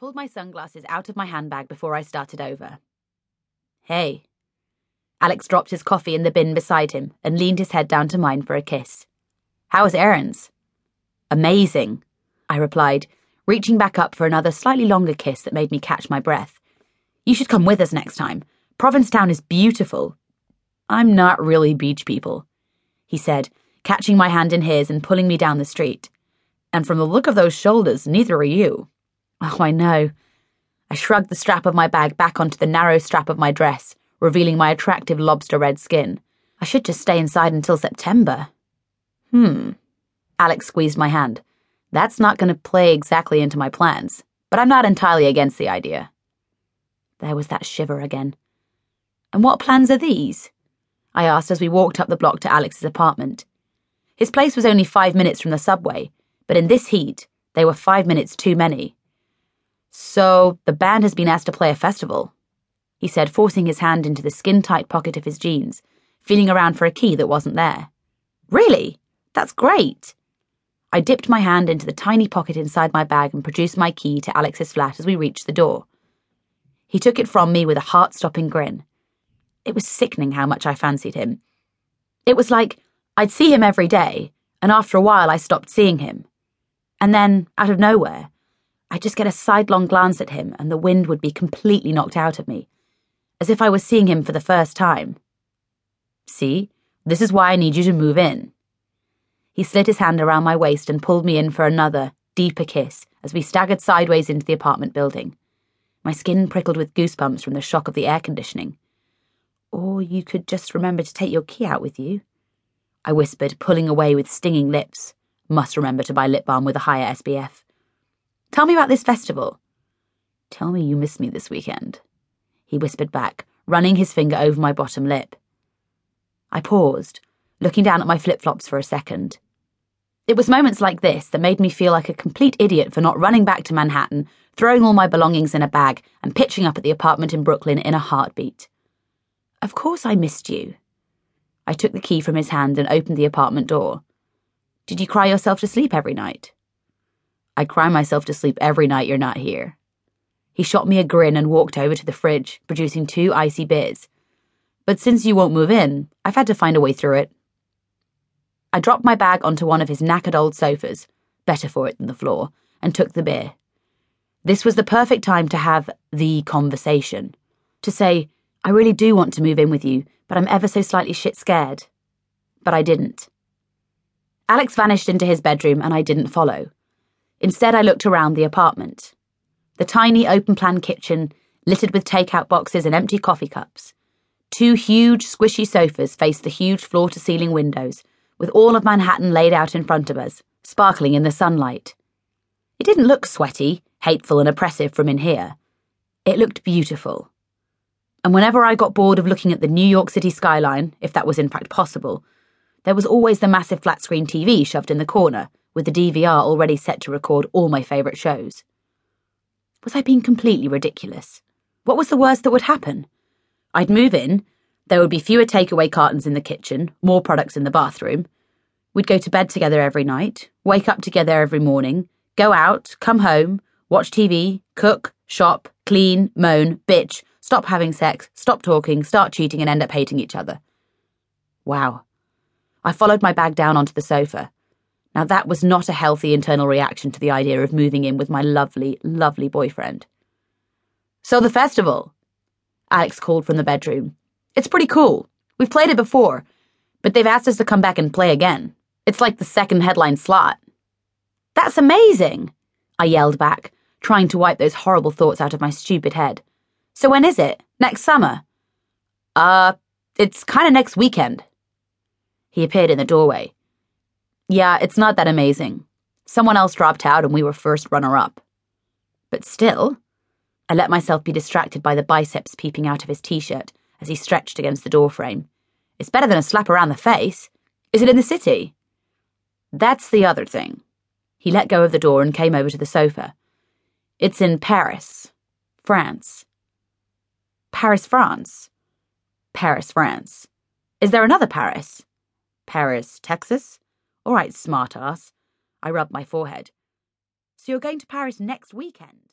pulled my sunglasses out of my handbag before I started over. Hey. Alex dropped his coffee in the bin beside him and leaned his head down to mine for a kiss. How was errands? Amazing, I replied, reaching back up for another slightly longer kiss that made me catch my breath. You should come with us next time. Provincetown is beautiful. I'm not really beach people, he said, catching my hand in his and pulling me down the street. And from the look of those shoulders, neither are you. Oh, I know. I shrugged the strap of my bag back onto the narrow strap of my dress, revealing my attractive lobster red skin. I should just stay inside until September. Hmm. Alex squeezed my hand. That's not going to play exactly into my plans, but I'm not entirely against the idea. There was that shiver again. And what plans are these? I asked as we walked up the block to Alex's apartment. His place was only five minutes from the subway, but in this heat, they were five minutes too many. So, the band has been asked to play a festival, he said, forcing his hand into the skin tight pocket of his jeans, feeling around for a key that wasn't there. Really? That's great. I dipped my hand into the tiny pocket inside my bag and produced my key to Alex's flat as we reached the door. He took it from me with a heart stopping grin. It was sickening how much I fancied him. It was like I'd see him every day, and after a while I stopped seeing him. And then, out of nowhere, I'd just get a sidelong glance at him and the wind would be completely knocked out of me, as if I was seeing him for the first time. See, this is why I need you to move in. He slid his hand around my waist and pulled me in for another, deeper kiss as we staggered sideways into the apartment building. My skin prickled with goosebumps from the shock of the air conditioning. Or you could just remember to take your key out with you. I whispered, pulling away with stinging lips. Must remember to buy lip balm with a higher SPF. Tell me about this festival. Tell me you miss me this weekend, he whispered back, running his finger over my bottom lip. I paused, looking down at my flip flops for a second. It was moments like this that made me feel like a complete idiot for not running back to Manhattan, throwing all my belongings in a bag, and pitching up at the apartment in Brooklyn in a heartbeat. Of course I missed you. I took the key from his hand and opened the apartment door. Did you cry yourself to sleep every night? I cry myself to sleep every night you're not here. He shot me a grin and walked over to the fridge, producing two icy beers. But since you won't move in, I've had to find a way through it. I dropped my bag onto one of his knackered old sofas, better for it than the floor, and took the beer. This was the perfect time to have the conversation. To say, I really do want to move in with you, but I'm ever so slightly shit scared. But I didn't. Alex vanished into his bedroom and I didn't follow. Instead, I looked around the apartment. The tiny open plan kitchen, littered with takeout boxes and empty coffee cups. Two huge, squishy sofas faced the huge floor to ceiling windows, with all of Manhattan laid out in front of us, sparkling in the sunlight. It didn't look sweaty, hateful, and oppressive from in here. It looked beautiful. And whenever I got bored of looking at the New York City skyline, if that was in fact possible, there was always the massive flat screen TV shoved in the corner with the DVR already set to record all my favourite shows. Was I being completely ridiculous? What was the worst that would happen? I'd move in, there would be fewer takeaway cartons in the kitchen, more products in the bathroom. We'd go to bed together every night, wake up together every morning, go out, come home, watch TV, cook, shop, clean, moan, bitch, stop having sex, stop talking, start cheating, and end up hating each other. Wow. I followed my bag down onto the sofa. Now, that was not a healthy internal reaction to the idea of moving in with my lovely, lovely boyfriend. So, the festival, Alex called from the bedroom. It's pretty cool. We've played it before, but they've asked us to come back and play again. It's like the second headline slot. That's amazing, I yelled back, trying to wipe those horrible thoughts out of my stupid head. So, when is it? Next summer? Uh, it's kind of next weekend. He appeared in the doorway. Yeah, it's not that amazing. Someone else dropped out and we were first runner up. But still, I let myself be distracted by the biceps peeping out of his t shirt as he stretched against the doorframe. It's better than a slap around the face. Is it in the city? That's the other thing. He let go of the door and came over to the sofa. It's in Paris, France. Paris, France. Paris, France. Is there another Paris? Paris, Texas? All right, smartass. I rubbed my forehead. So you're going to Paris next weekend?